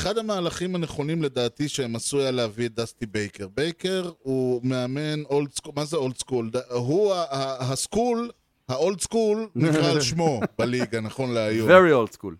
אחד המהלכים הנכונים לדעתי שהם עשו היה להביא את דסטי בייקר. בייקר הוא מאמן old school, מה זה old school? הוא ה school, ה old school נקרא על שמו בליגה, נכון להיום. Very old school.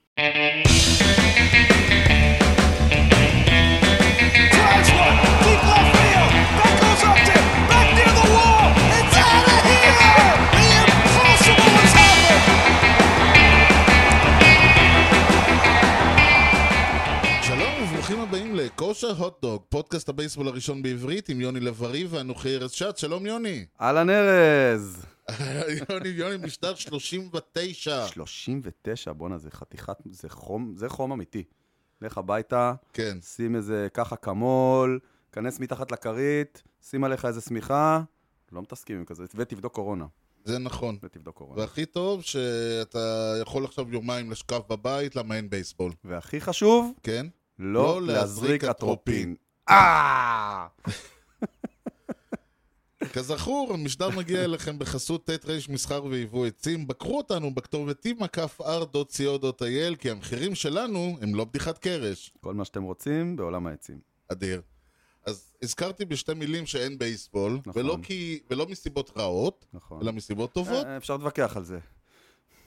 לכושר הוטדוג, פודקאסט הבייסבול הראשון בעברית עם יוני לב-ארי ואנוכי ארז שץ. שלום יוני. אהלן ארז. יוני, יוני משטר 39. 39, בואנה, זה חתיכת, זה חום, זה חום אמיתי. לך הביתה, כן. שים איזה ככה כמול, כנס מתחת לכרית, שים עליך איזה שמיכה, לא מתעסקים עם כזה, ותבדוק קורונה. זה נכון. ותבדוק קורונה. והכי טוב שאתה יכול עכשיו יומיים לשכב בבית, למה אין בייסבול, והכי חשוב, כן? לא לא להזריק אטרופין. אה! כזכור, המשדר מגיע אליכם בחסות ט' ר' מסחר ויבוא עצים. בקרו אותנו בכתובת t.r.co.il כי המחירים שלנו הם לא בדיחת קרש. כל מה שאתם רוצים בעולם העצים. אדיר. אז הזכרתי בשתי מילים שאין בייסבול, נכון. ולא, כי, ולא מסיבות רעות, נכון. אלא מסיבות טובות. אה, אפשר להתווכח על זה.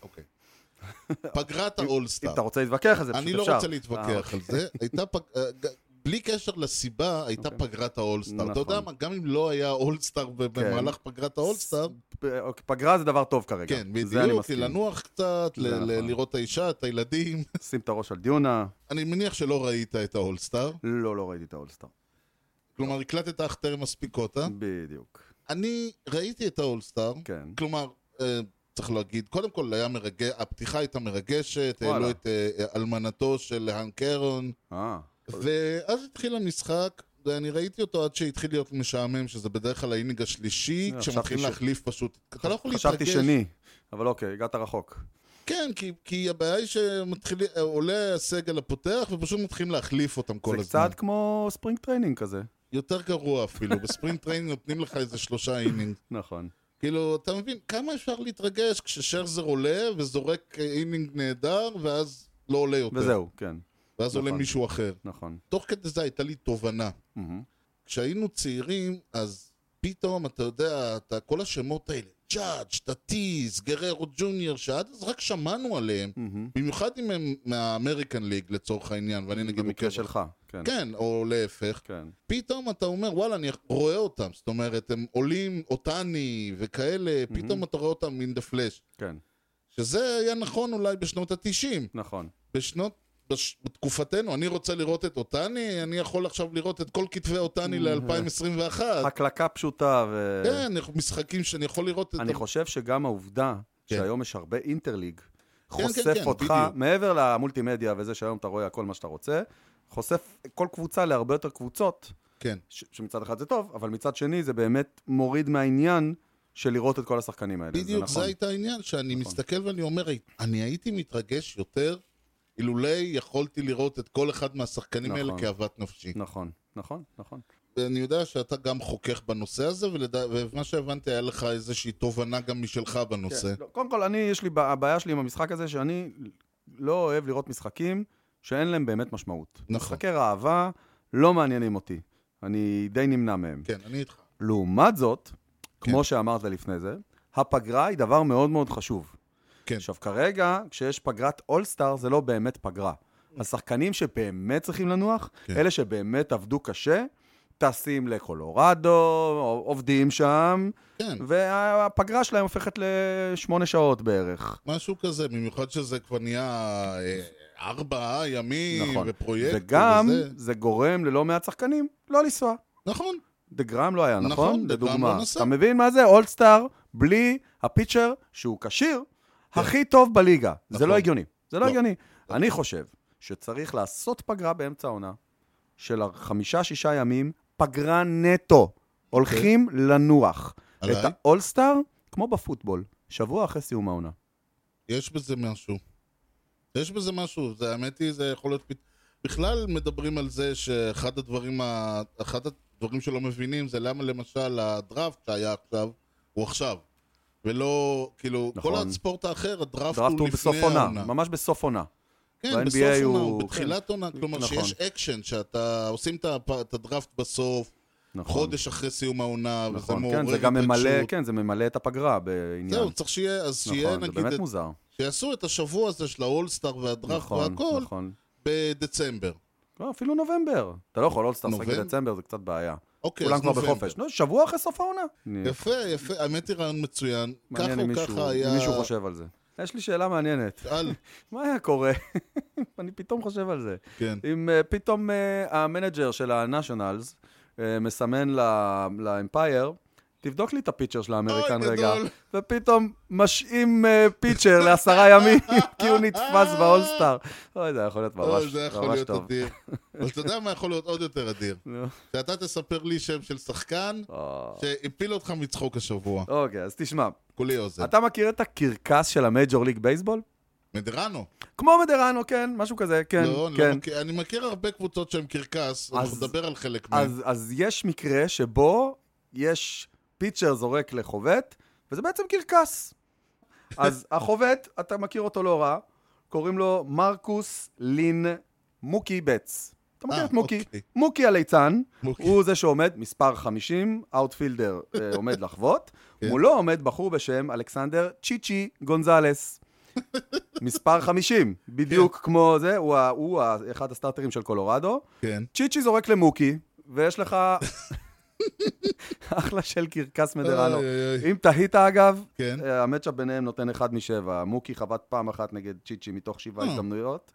אוקיי. פגרת אם האולסטאר. אתה רוצה להתווכח על זה, פשוט אני אפשר. לא רוצה אה, להתווכח על זה. הייתה פג... אה, בלי קשר לסיבה, הייתה אוקיי. פגרת האולסטאר. אתה יודע נכון. מה, גם אם לא היה אולסטאר במהלך פגרת האולסטאר, אוקיי, פגרה זה דבר טוב כרגע. כן, אני בדיוק. לנוח קצת, ל- נכון. לראות את האישה, את הילדים. שים את הראש על דיונה. אני מניח שלא ראית את האולסטאר. לא, לא ראיתי את האולסטאר. כלומר, הקלטת אך טרם מספיקותה. בדיוק. אני ראיתי את ה all-star. כן. כלומר, אה, צריך להגיד, קודם כל היה מרגש, הפתיחה הייתה מרגשת. העלו את אה, אלמנתו של האנק ארון, אה, ואז התחיל המשחק, ואני ראיתי אותו עד שהתחיל להיות משעמם, שזה בדרך כלל ה inning השלישי, אה, כשמתחילים חשבתי ש- להחליף פשוט. אתה לא יכול להתרגש. חשבתי שני, אבל אוקיי, הגעת רחוק. כן, כי, כי הבעיה היא שמתחיל, עולה הסגל הפותח, ופשוט מתחילים להחליף אותם כל זה הזמן. קצת כמו spring training כזה. יותר גרוע אפילו, ב spring training נותנים לך איזה שלושה inning. נכון. כאילו, אתה מבין, כמה אפשר להתרגש כששרזר עולה וזורק אה, inning נהדר, ואז לא עולה יותר. וזהו, כן, ואז עולה נכון. מישהו אחר. נכון. תוך כדי זה הייתה לי תובנה. מהמם. כשהיינו צעירים, אז פתאום, אתה יודע, אתה, כל השמות האלה, ג'אדג', טטיס, גררו ג'וניור, שעד אז רק שמענו עליהם, מהמם. במיוחד אם הם מה American League לצורך העניין, ואני נגיד... במקרה שלך, כן. כן, או להפך. כן. פתאום אתה אומר, וואלה, אני רואה אותם. זאת אומרת, הם עולים אותני וכאלה, פתאום אתה רואה אותם in the flash. כן, שזה היה נכון אולי בשנות התשעים. נכון. בשנות... בש... בתקופתנו, אני רוצה לראות את אותני, אני יכול עכשיו לראות את כל כתבי אותני ל-2021. הקלקה פשוטה ו... כן, משחקים שאני יכול לראות את... אני חושב שגם העובדה כן. שהיום יש הרבה אינטרליג, כן, חושף כן, אותך, בדיוק. מעבר למולטימדיה וזה שהיום אתה רואה כל מה שאתה רוצה, חושף כל קבוצה להרבה יותר קבוצות, כן. ש- שמצד אחד זה טוב, אבל מצד שני זה באמת מוריד מהעניין של לראות את כל השחקנים האלה. בדיוק, נכון. זה הייתה העניין, שאני מסתכל ואני אומר, אני הייתי מתרגש יותר אילולא יכולתי לראות את כל אחד מהשחקנים נכון. האלה כאוות נפשי. נכון, נכון, נכון. ואני יודע שאתה גם חוכך בנושא הזה, ולדע... ומה שהבנתי, היה לך איזושהי תובנה גם משלך בנושא. כן, לא, קודם כל, אני, יש לי, הבעיה שלי עם המשחק הזה, שאני לא אוהב לראות משחקים שאין להם באמת משמעות. נכון. משחקי ראווה לא מעניינים אותי. אני די נמנע מהם. כן, אני איתך. לעומת זאת, כן. כמו שאמרת לפני זה, הפגרה היא דבר מאוד מאוד חשוב. כן. עכשיו, כרגע, כשיש פגרת אולסטאר, זה לא באמת פגרה. השחקנים שבאמת צריכים לנוח, כן. אלה שבאמת עבדו קשה, טסים לקולורדו, עובדים שם, כן, והפגרה שלהם הופכת לשמונה שעות בערך. משהו כזה, במיוחד שזה כבר נהיה אה, ארבעה ימים, נכון. ופרויקט, וגם וזה. זה גורם ללא מעט שחקנים לא לנסוע. נכון, דה גרם לא היה, נכון, נכון? דה גרם לדוגמה. לא נסע. אתה מבין מה זה? אולסטאר בלי הפיצ'ר שהוא כשיר, הכי טוב בליגה. זה נכון. לא הגיוני. זה לא לא. הגיוני. אני חושב שצריך לעשות פגרה באמצע העונה של חמישה-שישה ימים, פגרה נטו. הולכים לנוח. את האולסטאר, כמו בפוטבול, שבוע אחרי סיום העונה. יש בזה משהו. יש בזה משהו, זה, האמת היא, זה יכול להיות... בכלל מדברים על זה שאחד הדברים, ה... אחד הדברים שלא מבינים זה למה למשל הדראפט שהיה עכשיו, הוא עכשיו. ולא, כאילו, נכון. כל הספורט האחר, הדראפט דראפט הוא הוא לפני בסוף עונה, העונה. ממש בסוף עונה. כן, בסוף עונה, הוא- הוא בתחילת עונה, כלומר נכון. שיש אקשן, שאתה עושים את הדראפט בסוף, נכון. חודש אחרי סיום העונה, וזה נכון, מעורר כן, זה גם ממלא. כן, זה ממלא את הפגרה בעניין. זהו, צריך שיהיה, אז שיהיה נכון, זה נגיד, באמת את- מוזר. שיעשו את השבוע הזה של ה all-star והדראפט נכון, והכל נכון. בדצמבר. לא, אפילו נובמבר. אתה לא יכול all-star לשחק? בדצמבר, זה קצת בעיה. אוקיי, כולם כבר. בחופש. לא, שבוע אחרי סוף העונה. יפה, יפה, האמת היא רעיון מצוין. ככה מעניין אם או מישהו ככה אם היה... מישהו חושב על זה. יש לי שאלה מעניינת. על, מה היה קורה? אני פתאום חושב על זה. כן. אם אה, פתאום אה, ה manager של ה-Nationals אה, מסמן ל- ל umpire, תבדוק לי את ה pitcher של ה American אוי, רגע. ופתאום משעים אה, pitcher לעשרה ימים, כי הוא נתפס ב all-star. אוי, זה יכול להיות אוי, ממש זה יכול להיות טוב. אדיר. אבל אתה יודע מה יכול להיות עוד יותר אדיר? שאתה תספר לי שם של שחקן אה, שהפיל אותך מצחוק השבוע. אוקיי, אז תשמע, כולי אוזן. אתה מכיר את הקרקס של ה Major League Baseball? מדרנו. כמו מדרנו, כן, משהו כזה, כן, לא, אני כן. לא מכיר- אני מכיר הרבה קבוצות שהן קרקס, אנחנו אז- נדבר על חלק מהן. אז, אז יש מקרה שבו יש pitcher זורק לחובט, וזה בעצם קרקס. אז החובט, אתה מכיר אותו לא רע, קוראים לו מרקוס לין מוקי בטס. אתה מכיר אה, את מוקי? אוקיי. מוקי הליצן, מוקי. הוא זה שעומד, מספר 50, outfielder אה, עומד לחבוט, כן. מולו עומד בחור בשם אלכסנדר צ'יצ'י גונזלס. מספר 50, בדיוק כן. כמו זה, הוא, הוא אחד ה starter ים של קולורדו. כן. צ'יצ'י זורק למוקי, ויש לך אחלה של קרקס מדרנו. אם תהית אגב, כן. אה, ה matchup ביניהם נותן אחד משבע. מוקי חבט פעם אחת נגד צ'יצ'י מתוך שבעה אה. הזדמנויות,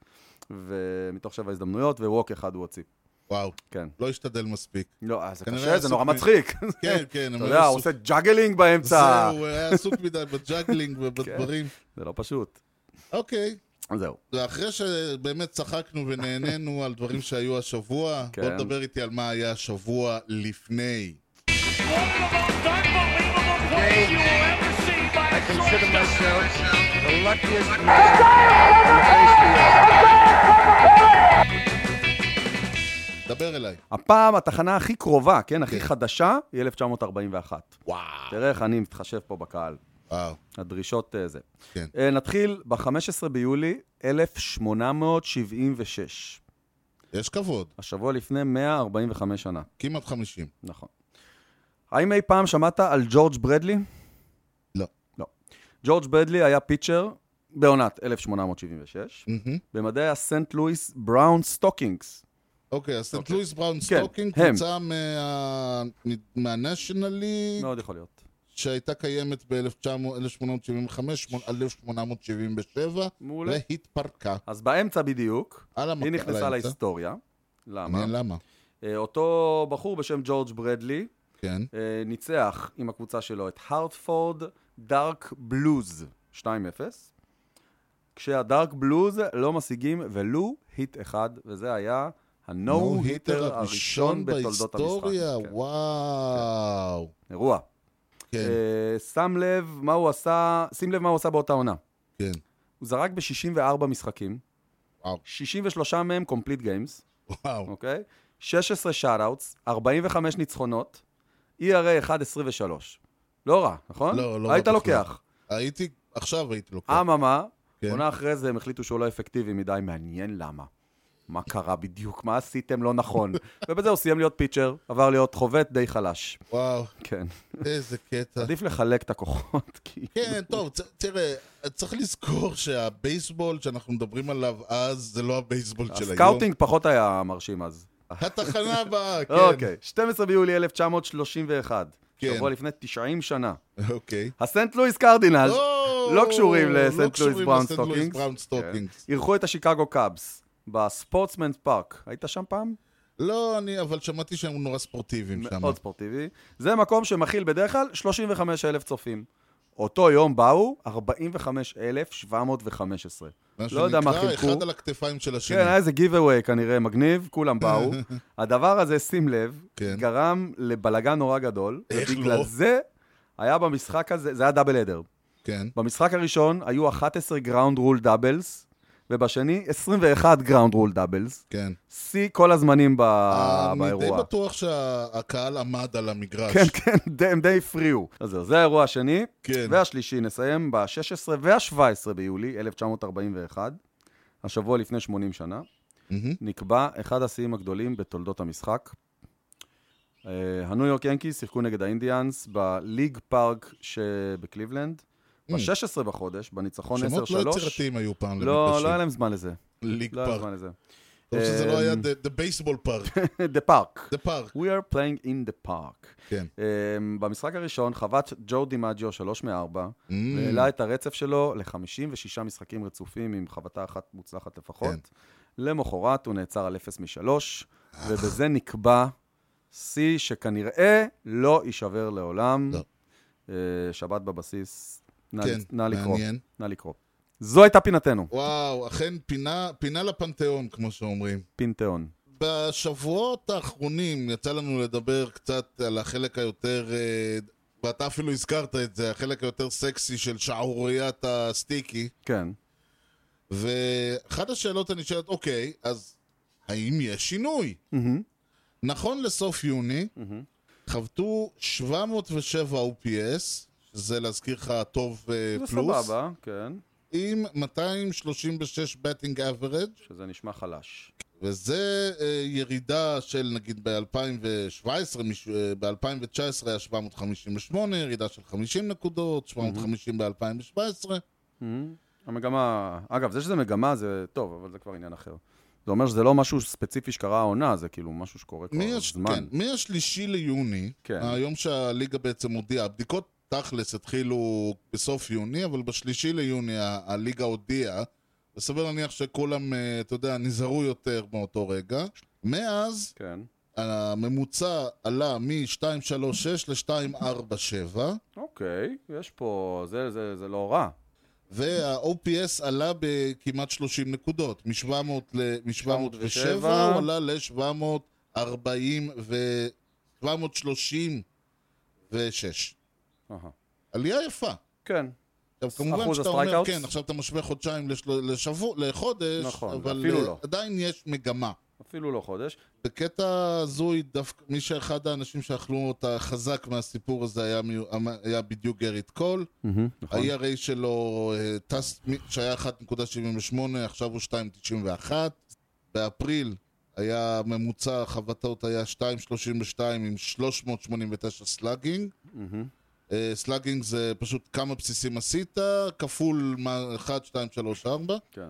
ומתוך שבע הזדמנויות, ו walk אחד הוא הוציא. וואו, כן. לא השתדל מספיק. לא, אה, זה קשה, זה נורא מצחיק. כן, כן. אתה יודע, הוא עושה juggling באמצע. זהו, הוא היה עסוק מדי ב juggling ובדברים. זה לא פשוט. אוקיי. זהו. ואחרי שבאמת צחקנו ונהנינו על דברים שהיו השבוע, כן. בוא נדבר איתי על מה היה השבוע לפני. דבר אליי. הפעם התחנה הכי קרובה, כן, הכי חדשה, היא 1941. וואו. תראה איך אני מתחשב פה בקהל. וואו. הדרישות אה, זה. כן. אה, נתחיל ב-15 ביולי 1876. יש כבוד. השבוע לפני 145 שנה. כמעט 50. נכון. האם אי פעם שמעת על ג'ורג' ברדלי? לא. לא. ג'ורג' ברדלי היה pitcher בעונת 1876, מהמם. במדי הסנט לואיס בראון סטוקינגס. אוקיי, אז סנט לואיס בראון כן, סטוקינג. קבוצה מה- מהנשיונל ליג, מאוד יכול להיות. שהייתה קיימת ב-1875, 1877, מעולה. והתפרקה. אז באמצע בדיוק, המק- היא נכנסה. להיסטוריה. למה? למה. אה, אותו בחור בשם ג'ורג' ברדלי כן. אה, ניצח עם הקבוצה שלו את הרטפורד דארק בלוז 2-0, כשהדארק בלוז לא משיגים ולו היט אחד, וזה היה ה no-hitter הראשון בתולדות המשחק. בהיסטוריה, כן. וואו. אירוע. כן, אה, שם לב מה הוא עשה, שים לב מה הוא עשה באותה עונה. כן. הוא זרק ב-64 משחקים, וואו. 63 מהם complete games, וואו. אוקיי? 16 shutouts, 45 ניצחונות, ERA 1.23. לא רע, נכון? לא, לא רע היית. לוקח. הייתי, עכשיו הייתי לוקח. אממה, כן. עונה אחרי זה הם החליטו שהוא לא אפקטיבי מדי, מעניין למה. מה קרה בדיוק? מה עשיתם לא נכון? ובזה הוא סיים להיות pitcher, עבר להיות חובט די חלש. וואו, כן. איזה קטע. עדיף לחלק את הכוחות, כי... כן, טוב, צ- תראה, צריך לזכור שהבייסבול שאנחנו מדברים עליו אז, זה לא הבייסבול של היום. ה scouting פחות היה מרשים אז. התחנה הבאה, כן. אוקיי, 12 ביולי 1931. כן. שבוע לפני 90 שנה. אוקיי. הסנט לואיס קרדינל, לא קשורים לא לסנט לואיס לסנט לואיס סטוקינגס. בראון סטוקינגס. כן. אירחו את השיקגו קאבס בספורטסמנס פארק. היית שם פעם? לא, אני, אבל שמעתי שהם נורא ספורטיביים שם. מאוד ספורטיבי. זה מקום שמכיל בדרך כלל 35 אלף צופים. אותו יום באו 45,715. לא יודע מה שנקרא, חילקו. אחד על הכתפיים של השני. כן, היה איזה giveaway כנראה מגניב, כולם באו. הדבר הזה, שים לב, כן. גרם לבלגן נורא גדול. איך ובגלל לא? זה היה במשחק הזה, זה היה double header. כן. במשחק הראשון היו 11 ground rule doubles, ובשני 21 ground rule doubles. כן. שיא כל הזמנים ב... אני די באירוע. בטוח שהקהל עמד על המגרש. כן, כן, די- הם די הפריעו. אז זהו, זה האירוע השני. כן. והשלישי נסיים ב-16 וה-17 ביולי 1941. השבוע לפני 80 שנה, מהמם. נקבע אחד השיאים הגדולים בתולדות המשחק. אה, הניו יורק ינקיס שיחקו נגד האינדיאנס בליג פארק שבקליבלנד, ב-16 בחודש, בניצחון 10-3. Mm. שמות לא יצירתיים היו פעם לא. לא היה להם זמן לזה. ליג לא היה פארק. זמן לזה. טוב שזה לא היה אמ, the- baseball park, The Park. the park. We are playing in the park. כן. Um, במשחק הראשון חבט ג'ו דימג'יו 3 מ-4, Mm. והעלה את הרצף שלו ל-56 משחקים רצופים עם חבטה אחת מוצלחת לפחות. כן. למחרת הוא נעצר על 0 מ-3, ובזה נקבע שיא שכנראה לא יישבר לעולם. לא. אה, שבת בבסיס, נא כן, נא לקרוא. מעניין. נא לקרוא. זו הייתה פינתנו, וואו, אכן פינה, פינה לפנתיאון, כמו שאומרים. פינתיאון. בשבועות האחרונים יצא לנו לדבר קצת על החלק היותר, אה, ואתה אפילו הזכרת את זה, החלק היותר סקסי של שערוריית הסטיקי. כן. ואחת השאלות הנשאלת, אוקיי, אז האם יש שינוי? מהמם, נכון לסוף יוני, מהמם. חבטו 707 OPS, שזה להזכיר לך טוב אה, זה פלוס, סבבה, כן. עם 236 בטינג אברד, שזה נשמע חלש. וזה אה, ירידה של נגיד ב-2017, ב-2019 היה 758, ירידה של 50 נקודות, 750 ב-2017. מהמם. המגמה, אגב, זה שזה מגמה זה טוב, אבל זה כבר עניין אחר. זה אומר שזה לא משהו ספציפי שקרה העונה, זה כאילו משהו שקורה כבר מי זמן. כן, מהשלישי ליוני, כן. היום שהליגה בעצם הודיעה, הבדיקות תכלס התחילו בסוף יוני, אבל בשלישי ליוני ה- הליגה הודיעה, וסביר להניח שכולם, אה, אתה יודע, נזהרו יותר מאותו רגע. מאז כן. הממוצע עלה מ-236 ל-247, אוקיי, יש פה, זה, זה, זה לא רע. וה-OPS עלה בכמעט 30 נקודות, מ-700 ל-707 707. הוא עלה ל-740 ו... 736. אהה. עלייה יפה. כן, עכשיו כמובן שאתה אומר? כן, עכשיו אתה משווה חודשיים לשל... לשבוע, לחודש, נכון, אבל אה, לא. עדיין יש מגמה. אפילו לא חודש. בקטע הזוי, דווקא מי שאחד האנשים שאכלו אותה חזק מהסיפור הזה היה, מי- היה בדיוק גריט קול. נכון. ה-ERA שלו אה, טס, שהיה 1.78, עכשיו הוא 2.91. באפריל היה ממוצע חבטות היה 2.32 עם 389 slugging. מהמם. אה, slugging זה פשוט כמה בסיסים עשית, כפול מה- 1, 2, 3, 4. כן.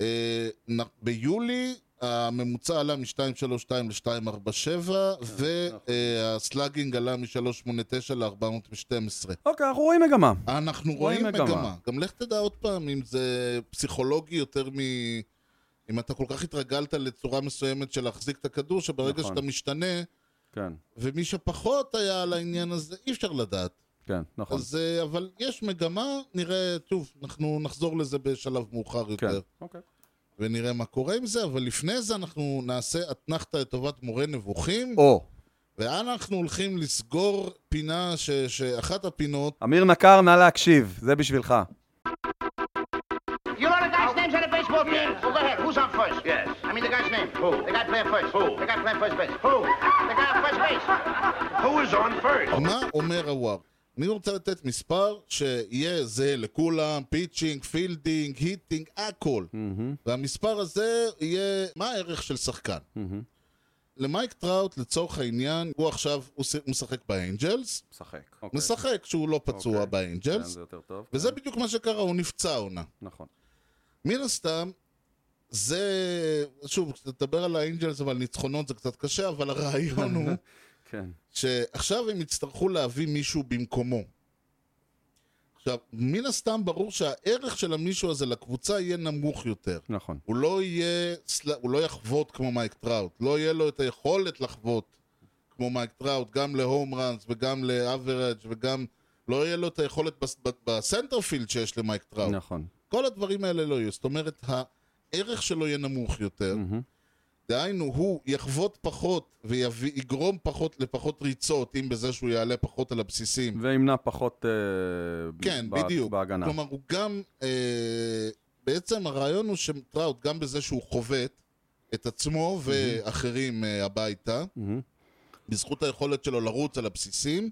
אה, נ- ביולי הממוצע עלה מ-232 ל-247, והסלאגינג עלה מ-389 ל-412. אוקיי, אנחנו רואים מגמה. אנחנו רואים. מגמה. גם לך תדע עוד פעם אם זה פסיכולוגי יותר מ... אם אתה כל כך התרגלת לצורה מסוימת של להחזיק את הכדור, שברגע נכון. שאתה משתנה, כן, ומי שפחות היה על העניין הזה, אי אפשר לדעת. כן, נכון. אז, אה, אבל יש מגמה, נראה, שוב, אנחנו נחזור לזה בשלב מאוחר כן, יותר, אוקיי. ונראה מה קורה עם זה, אבל לפני זה אנחנו נעשה אתנחתא לטובת מורה נבוכים, או, ואנחנו הולכים לסגור פינה, ש, שאחת הפינות, אמיר נקר, נא להקשיב, זה בשבילך. You know the guy's names on the baseball team? Well, go ahead. Who's on first? Yes. I mean the guy's name. Who? The guy playing first. Who? The guy playing first base. Who? מה אומר ה WAR? אני רוצה לתת מספר שיהיה זהה לכולם, pitching, fielding, hitting, הכל. והמספר הזה יהיה מה הערך של שחקן. למייק טראוט, לצורך העניין, הוא עכשיו, הוא ש- הוא משחק באנג'לס, משחק. אוקיי. משחק כשהוא לא פצוע אוקיי. כן, באנג'לס, זה יותר טוב. וזה כן. בדיוק מה שקרה, הוא נפצע עונה. נכון. מן הסתם, זה, שוב, תדבר על האנג'לס ועל ניצחונות זה קצת קשה, אבל הרעיון הוא כן. שעכשיו הם יצטרכו להביא מישהו במקומו. עכשיו, מן הסתם ברור שהערך של המישהו הזה לקבוצה יהיה נמוך יותר. נכון. הוא לא יהיה, הוא לא יחבוט כמו מייק טראוט, לא יהיה לו את היכולת לחבוט כמו מייק טראוט, גם ל home runs וגם ל average וגם לא יהיה לו את היכולת ב center field שיש למייק טראוט. נכון. כל הדברים האלה לא יהיו. זאת אומרת, הערך שלו יהיה נמוך יותר. דהיינו, הוא יחבוט פחות ויגרום פחות לפחות ריצות, אם בזה שהוא יעלה פחות על הבסיסים. וימנע פחות אה, כן, ב- בדיוק. בהגנה. כלומר, הוא גם... אה, בעצם הרעיון הוא שטראוט, גם בזה שהוא חובט את עצמו ואחרים אה, הביתה, מהמם. בזכות היכולת שלו לרוץ על הבסיסים,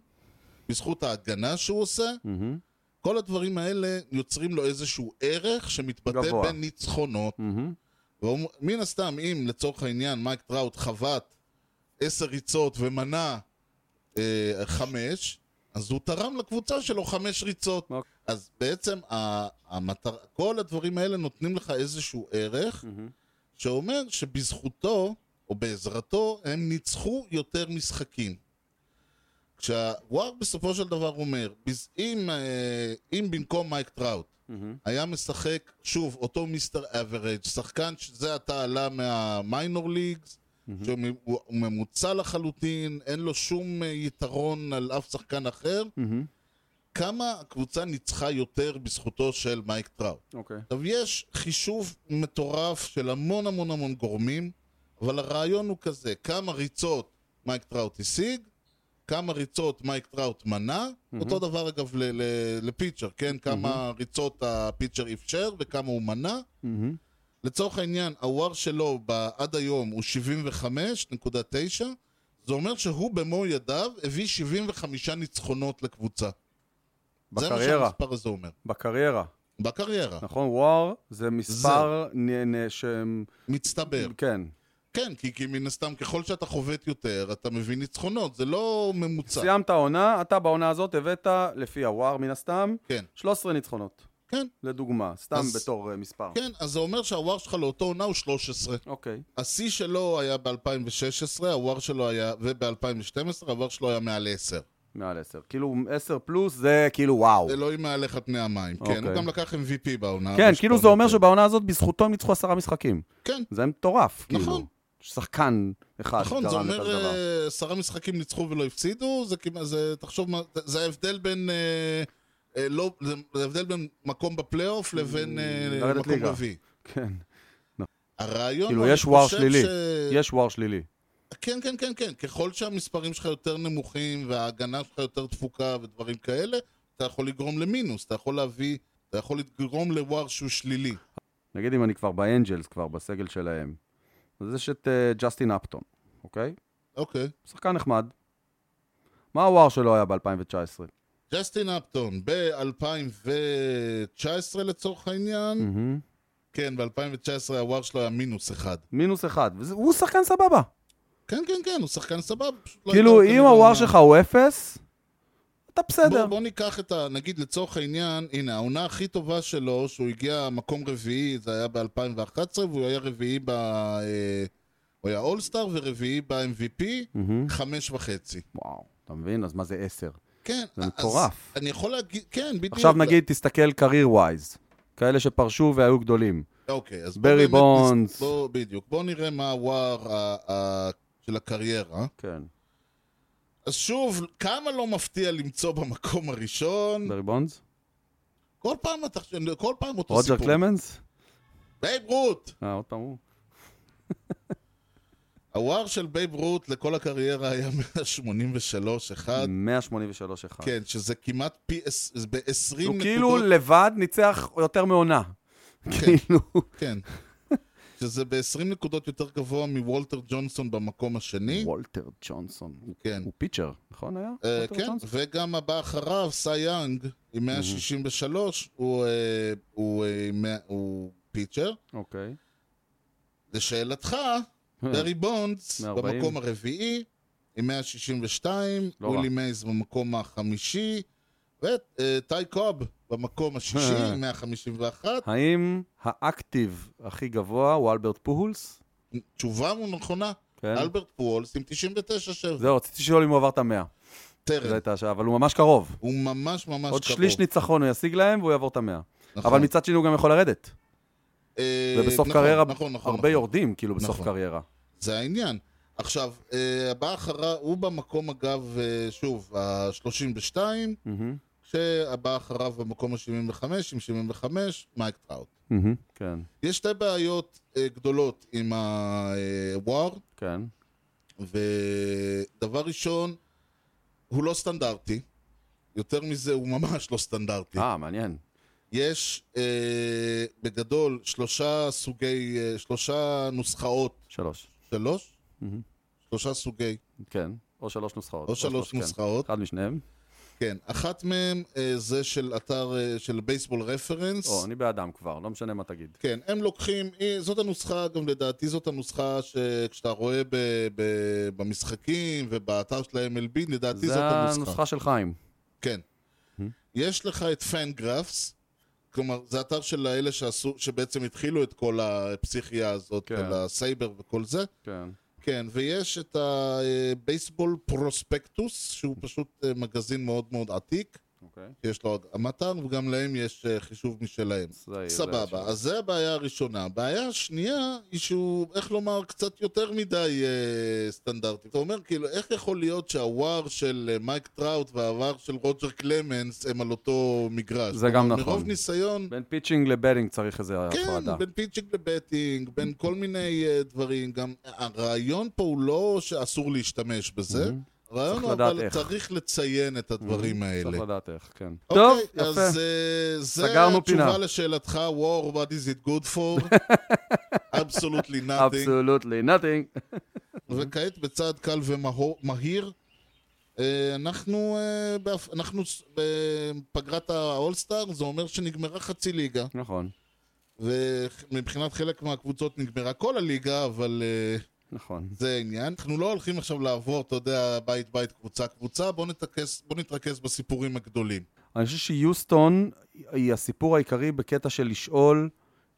בזכות ההגנה שהוא עושה, מהמם. כל הדברים האלה יוצרים לו איזשהו ערך שמתבטא גבוה. בניצחונות. מהמם. ומן הסתם, אם לצורך העניין מייק טראוט חבט עשר ריצות ומנע אה, חמש, אז הוא תרם לקבוצה שלו חמש ריצות. אוקיי. אז בעצם המטר... כל הדברים האלה נותנים לך איזשהו ערך שאומר שבזכותו או בעזרתו הם ניצחו יותר משחקים. כשה WAR בסופו של דבר אומר, אם, אה, אם במקום מייק טראוט היה משחק, שוב, אותו Mister Average, שחקן שזה עתה עלה מה minor leagues, שהוא מ- הוא הוא ממוצע לחלוטין, אין לו שום אה, יתרון על אף שחקן אחר, מהמם. כמה הקבוצה ניצחה יותר בזכותו של מייק טראוט. אוקיי. עכשיו, יש חישוב מטורף של המון המון המון גורמים, אבל הרעיון הוא כזה, כמה ריצות מייק טראוט השיג, כמה ריצות מייק טראוט מנע, אותו דבר אגב ל- ל- לפיצ'ר, כן? כמה ריצות הפיצ'ר אפשר וכמה הוא מנה. מהמם. לצורך העניין, הוואר שלו ב- עד היום הוא 75.9, זה אומר שהוא במו ידיו הביא 75 ניצחונות לקבוצה. זה מה בקריירה. שהמספר הזה אומר. בקריירה. בקריירה. נכון, וואר זה מספר נ- נ- שהם... מצטבר. כן. כן, כי, כי מן הסתם, ככל שאתה חובט יותר, אתה מביא ניצחונות, זה לא ממוצע. סיימת עונה, אתה בעונה הזאת הבאת, לפי הוואר מן הסתם, כן, 13 ניצחונות. כן, לדוגמה, סתם אז- בתור אה, מספר. כן, אז זה אומר שהוואר שלך לאותו עונה הוא 13. אוקיי. השיא שלו היה ב-2016, הוואר שלו היה, וב-2012, הוואר שלו היה מעל 10. מעל 10. כאילו 10 פלוס זה כאילו וואו. אלוהים מעליך על פני המים, כן, אוקיי. הוא גם לקח MVP בעונה. כן, כאילו זה אומר. שבעונה הזאת בזכותו הם ניצחו עשרה משחקים. כן, זה מטורף, כאילו. נכון. שחקן אחד נכון, זה גרם את אומר הדבר. אה, עשרה משחקים ניצחו ולא הפסידו, זה כמעט, זה, תחשוב, זה ההבדל בין, אה, אה, לא, זה זה ההבדל בין מקום בפלייאוף לבין אה, מקום ליגה. רביעי. כן. הרעיון כאילו יש וואר שלילי. ש- יש וואר שלילי. כן, כן, כן, כן. ככל שהמספרים שלך יותר נמוכים וההגנה שלך יותר דפוקה ודברים כאלה, אתה יכול לגרום למינוס, אתה יכול להביא, אתה יכול לגרום לוואר שהוא שלילי. נגיד אם אני כבר באנג'לס, כבר בסגל שלהם. אז יש את אה, ג'סטין אפטון, אוקיי? אוקיי. שחקן נחמד. מה הוואר שלו היה ב-2019? ג'סטין אפטון, ב-2019 לצורך העניין, מהמם. כן, ב-2019 הוואר שלו היה מינוס אחד. מינוס אחד. והוא שחקן סבבה. כן, כן, כן, הוא שחקן סבבה. לא כאילו, הייתה אם הוואר שלך הוא אפס, אתה בסדר. בוא, בוא ניקח את ה... נגיד לצורך העניין, הנה, העונה הכי טובה שלו, שהוא הגיע מקום רביעי, זה היה ב-2011, והוא היה רביעי ב... אה, הוא היה אולסטאר ורביעי ב-MVP, מהמם. חמש וחצי. וואו, אתה מבין? אז מה זה עשר? כן, זה מטורף. אני יכול להגיד, כן, בדיוק. עכשיו נגיד, תסתכל קרייר ווייז. כאלה שפרשו והיו גדולים. אוקיי, אז ברי בונדס. בוא, בדיוק. בוא נראה מה הוואר של הקריירה. כן. אז שוב, כמה לא מפתיע למצוא במקום הראשון. ברי בונדס? כל פעם אתה... כל פעם אותו רוג'ר סיפור. קלמנס? בייב רוט! אה, עוד פעם הוא. ה WAR של בייב רוט לכל הקריירה היה 183 אחד. 183 אחד. כן, שזה כמעט פי... זה ב-20 נקודות. הוא כאילו לבד ניצח יותר מעונה. כאילו... כן. שזה ב-20 נקודות יותר גבוה מוולטר ג'ונסון במקום השני. וולטר ג'ונסון. הוא- כן. הוא pitcher, נכון היה? וולטר כן, ג'ונסון? וגם הבא אחריו, סי יאנג, עם 163, הוא, אה, הוא, אה, מאה- הוא pitcher. אוקיי. לשאלתך, ברי בונדס 140. במקום הרביעי, עם 162, לא ווילי. מייז במקום החמישי, וטי קוב במקום השישי, עם 151. האם האקטיב הכי גבוה הוא אלברט פוהולס? תשובה נכונה, כן. אלברט פואלס עם 99 שבע. זהו, רציתי לשאול אם הוא עבר את המאה. זו טרם. הייתה השעה, אבל הוא ממש קרוב. הוא ממש ממש עוד קרוב. שליש ניצחון הוא ישיג להם והוא יעבור את המאה. נכון. אבל מצד שני הוא גם יכול לרדת. אה, ובסוף נכון, קריירה נכון, נכון, הרבה נכון. יורדים, כאילו, בסוף נכון. קריירה. זה העניין. עכשיו, אה, הבא אחריו, הוא במקום אגב, אה, שוב, ה-32, מהמם, כשהבא אחריו במקום ה-75, עם 75, מייק טראוט. מהמם, כן, יש שתי בעיות אה, גדולות עם הוואר, כן. ודבר ראשון, הוא לא סטנדרטי. יותר מזה, הוא ממש לא סטנדרטי. אה, מעניין. יש אה, בגדול שלושה סוגי, אה, שלושה נוסחאות, שלוש. שלוש? שלושה סוגי, כן. או שלוש נוסחאות. או שלוש כן. נוסחאות. אחד משניהם. כן, אחת מהן אה, זה של אתר אה, של Baseball Reference. או, אני באדם כבר, לא משנה מה תגיד. כן, הם לוקחים, אה, זאת הנוסחה, גם לדעתי זאת הנוסחה שכשאתה רואה ב, ב, במשחקים ובאתר של ה-MLB, לדעתי זאת זה הנוסחה. הנוסחה של חיים. כן. יש לך את FanGraphs, כלומר, זה אתר של האלה שעשו, שבעצם התחילו את כל הפסיכיה הזאת, כן. על הסייבר וכל זה. כן. כן, ויש את ה Baseball Prospectus, שהוא פשוט אה, מגזין מאוד מאוד עתיק. אוקיי. יש לו אתר וגם להם יש אה, חישוב משלהם. סבבה. אז זה הבעיה הראשונה. הבעיה השנייה היא שהוא, איך לומר, קצת יותר מדי אה, סטנדרטי. אתה אומר, כאילו, איך יכול להיות שה WAR של אה, מייק טראוט וה WAR של רוג'ר קלמנס הם על אותו מגרש? זה גם נכון. מרוב ניסיון... בין pitching ל batting צריך איזה כן, הפרדה. בין pitching ל batting, בין כל מיני uh, דברים. גם הרעיון פה הוא לא שאסור להשתמש בזה. הרעיון צריך הוא אבל איך. צריך לציין את הדברים האלה. צריך לדעת איך, כן. אוקיי, טוב, יפה. אז אה, זה סגרנו פינה. התשובה לשאלתך, war, what is it good for? absolutely nothing. absolutely, nothing. וכעת בצעד קל ומהיר, אה, אנחנו, אה, באפ- אנחנו בפגרת ה All-Star, זה אומר שנגמרה חצי ליגה. נכון, ומבחינת חלק מהקבוצות נגמרה כל הליגה, אבל uh, נכון. זה העניין. אנחנו לא הולכים עכשיו לעבור, אתה יודע, בית בית, קבוצה קבוצה, בוא נתרכז, בוא נתרכז בסיפורים הגדולים. אני חושב שיוסטון היא הסיפור העיקרי בקטע של לשאול,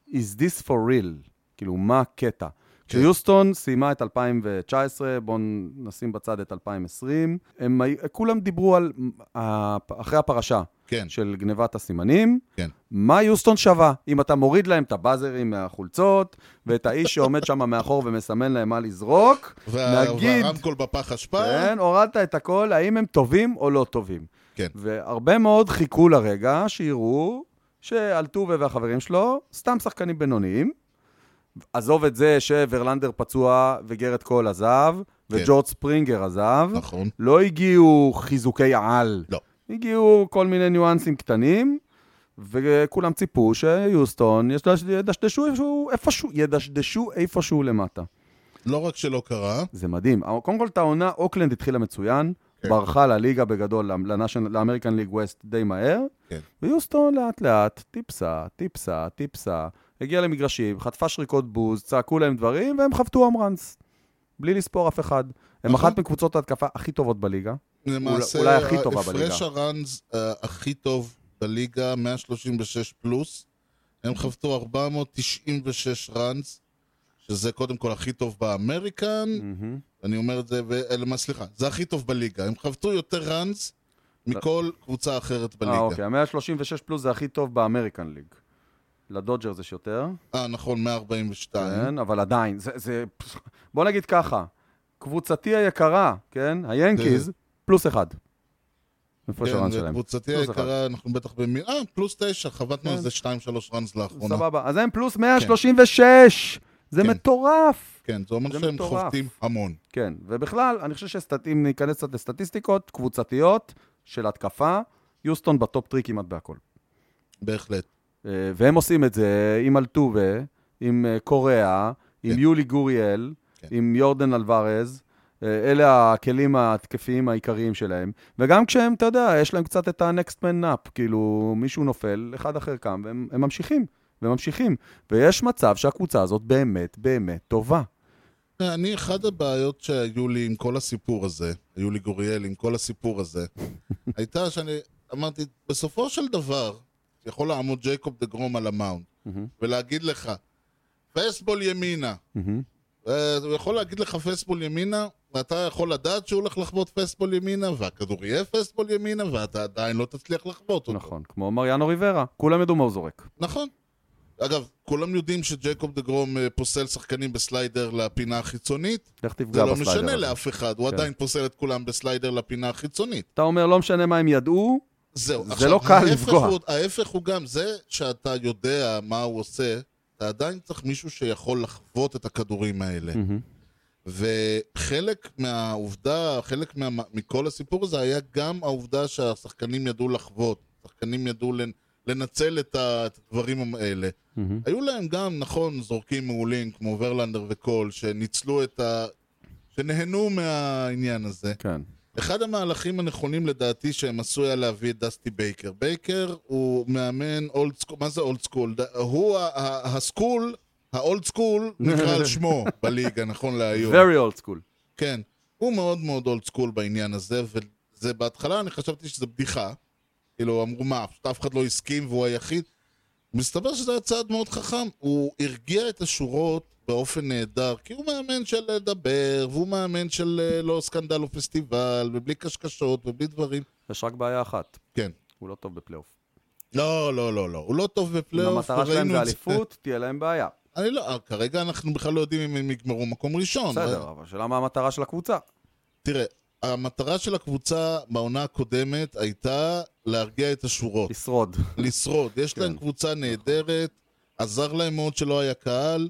is this for real? כאילו, מה הקטע? כשיוסטון סיימה את 2019, בואו נשים בצד את 2020, הם, כולם דיברו על, אחרי הפרשה כן, של גנבת הסימנים, כן. מה יוסטון שווה? אם אתה מוריד להם את הבאזרים מהחולצות, ואת האיש שעומד שם מאחור ומסמן להם מה לזרוק, וה- נגיד, והרמקול בפח אשפה, כן, הורדת את הכל, האם הם טובים או לא טובים. כן. והרבה מאוד חיכו לרגע שיראו שאלטובה והחברים שלו סתם שחקנים בינוניים. עזוב את זה שוורלנדר פצוע וגרד קול עזב, וג'ורג' ספרינגר עזב. נכון. לא הגיעו חיזוקי על. לא. הגיעו כל מיני ניואנסים קטנים, וכולם ציפו שיוסטון ידש- ידשדשו איפשהו, איפשהו, ידשדשו איפשהו למטה. לא רק שלא קרה, זה מדהים. קודם כל, את העונה, אוקלנד התחילה מצוין, כן. ברחה לליגה בגדול, ל American League West די מהר, כן. ויוסטון לאט לאט, טיפסה, טיפסה, טיפסה, הגיעה למגרשים, חטפה שריקות בוז, צעקו להם דברים, והם חבטו המון runs. בלי לספור אף אחד. הם נכון. אחת מקבוצות ההתקפה הכי טובות בליגה. למעשה, אולי הכי טובה בליגה. הפרש ה runs אה, הכי טוב בליגה, 136 פלוס, הם חבטו 496 runs, שזה קודם כל הכי טוב ב American, אני אומר את זה, ו- סליחה, זה הכי טוב בליגה. הם חבטו יותר runs מכל קבוצה אחרת אה, בליגה. אוקיי, ה-136 פלוס זה הכי טוב ב American League. לדודג'רס יש יותר, אה, נכון, 142. כן, אבל עדיין, זה, זה... בוא נגיד ככה, קבוצתי היקרה, כן, היאנקיז, פלוס אחד. איפה כן, שלהם? פלוס היקרה, אנחנו בטח במי... אה, פלוס תשע, חבטנו על כן. זה 2-3 runs לאחרונה. סבבה, אז הם פלוס 136! זה כן. מטורף! כן, זה אומר זה שהם. חובטים המון. כן, ובכלל, אני חושב שאם ניכנס קצת לסטטיסטיקות קבוצתיות של התקפה, יוסטון ב top three כמעט בהכל. בהחלט. אה, והם עושים את זה עם אלטובה, עם אה, קוריאה, עם. יולי גוריאל, כן. עם יורדן אלוורז. אה, אלה הכלים ההתקפיים העיקריים שלהם. וגם כשהם, אתה יודע, יש להם קצת את ה-next man up, כאילו מישהו נופל, אחד אחר קם, והם הם ממשיכים, וממשיכים. ויש מצב שהקבוצה הזאת באמת באמת טובה. אני, אחד הבעיות שהיו לי עם כל הסיפור הזה, היו לי גוריאל עם כל הסיפור הזה, הייתה שאני אמרתי, בסופו של דבר, יכול לעמוד ג'ייקוב דה גרום על ה mound, ולהגיד לך, fastball ימינה. אה, הוא יכול להגיד לך fastball ימינה, ואתה יכול לדעת שהוא הולך לחבוט fastball ימינה, והכדור יהיה fastball ימינה, ואתה עדיין לא תצליח לחבוט אותו. נכון, כמו מריאנו ריברה, כולם ידעו מה הוא זורק. נכון. אגב, כולם יודעים שג'ייקוב דה גרום אה, פוסל שחקנים ב slider לפינה החיצונית. לך תפגע זה לא בסליידר משנה הזה. לאף אחד, הוא כן. עדיין פוסל את כולם בסליידר לפינה החיצונית. אתה אומר, לא משנה מה הם ידעו, זהו. זה עכשיו, לא קל לפגוע. הוא- ההפך הוא גם זה שאתה יודע מה הוא עושה, אתה עדיין צריך מישהו שיכול לחוות את הכדורים האלה. וחלק מהעובדה, חלק מה, מכל הסיפור הזה היה גם העובדה שהשחקנים ידעו לחוות, שחקנים ידעו לנ, לנצל את, הדברים האלה. היו להם גם, נכון, זורקים מעולים כמו ורלנדר וקול, שניצלו את ה... שנהנו מהעניין הזה. כן. אחד המהלכים הנכונים לדעתי שהם עשו היה להביא את דסטי בייקר. בייקר הוא מאמן old school, מה זה old school? הוא ה school, ה old school נקרא על שמו בליגה, נכון להיום. Very old school. כן. הוא מאוד מאוד old school בעניין הזה, וזה בהתחלה אני חשבתי שזה בדיחה. כאילו, אמרו מה, פשוט אף אחד לא הסכים והוא היחיד. מסתבר שזה היה צעד מאוד חכם. הוא הרגיע את השורות באופן נהדר, כי הוא מאמן של לדבר, והוא מאמן של אה, לא סקנדל או פסטיבל, ובלי קשקשות ובלי דברים. יש רק בעיה אחת, כן. הוא לא טוב בפלייאוף. לא, לא, לא, לא. הוא לא טוב אם בפלייאוף, המטרה שלהם זה. אליפות, תהיה להם בעיה. אני לא, כרגע אנחנו בכלל לא יודעים אם הם יגמרו מקום ראשון. בסדר, אבל השאלה מה המטרה של הקבוצה. תראה, המטרה של הקבוצה בעונה הקודמת הייתה להרגיע את השורות, לשרוד. לשרוד. יש להם כן. קבוצה נהדרת, עזר להם מאוד שלא היה קהל.